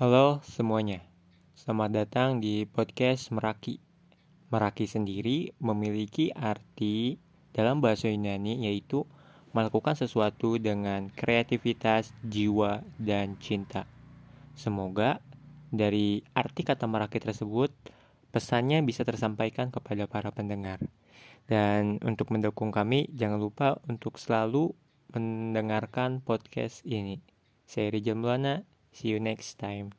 Halo semuanya, selamat datang di podcast Meraki. Meraki sendiri memiliki arti dalam bahasa Yunani yaitu melakukan sesuatu dengan kreativitas, jiwa, dan cinta. Semoga dari arti kata Meraki tersebut pesannya bisa tersampaikan kepada para pendengar. Dan untuk mendukung kami, jangan lupa untuk selalu mendengarkan podcast ini. Saya Rijal Mulana, See you next time.